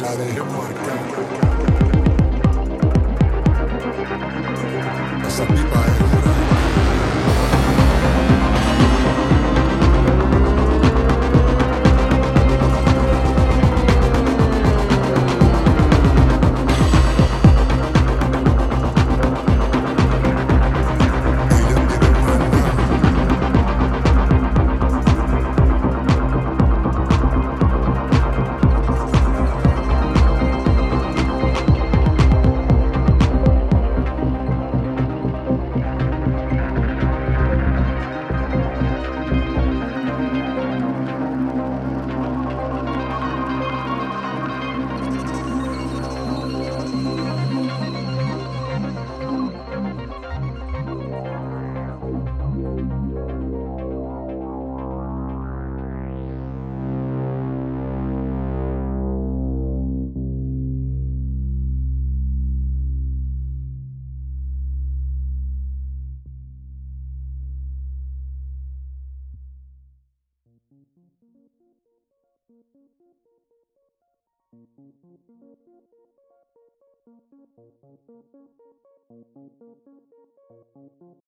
la dejé muerta. Thank you.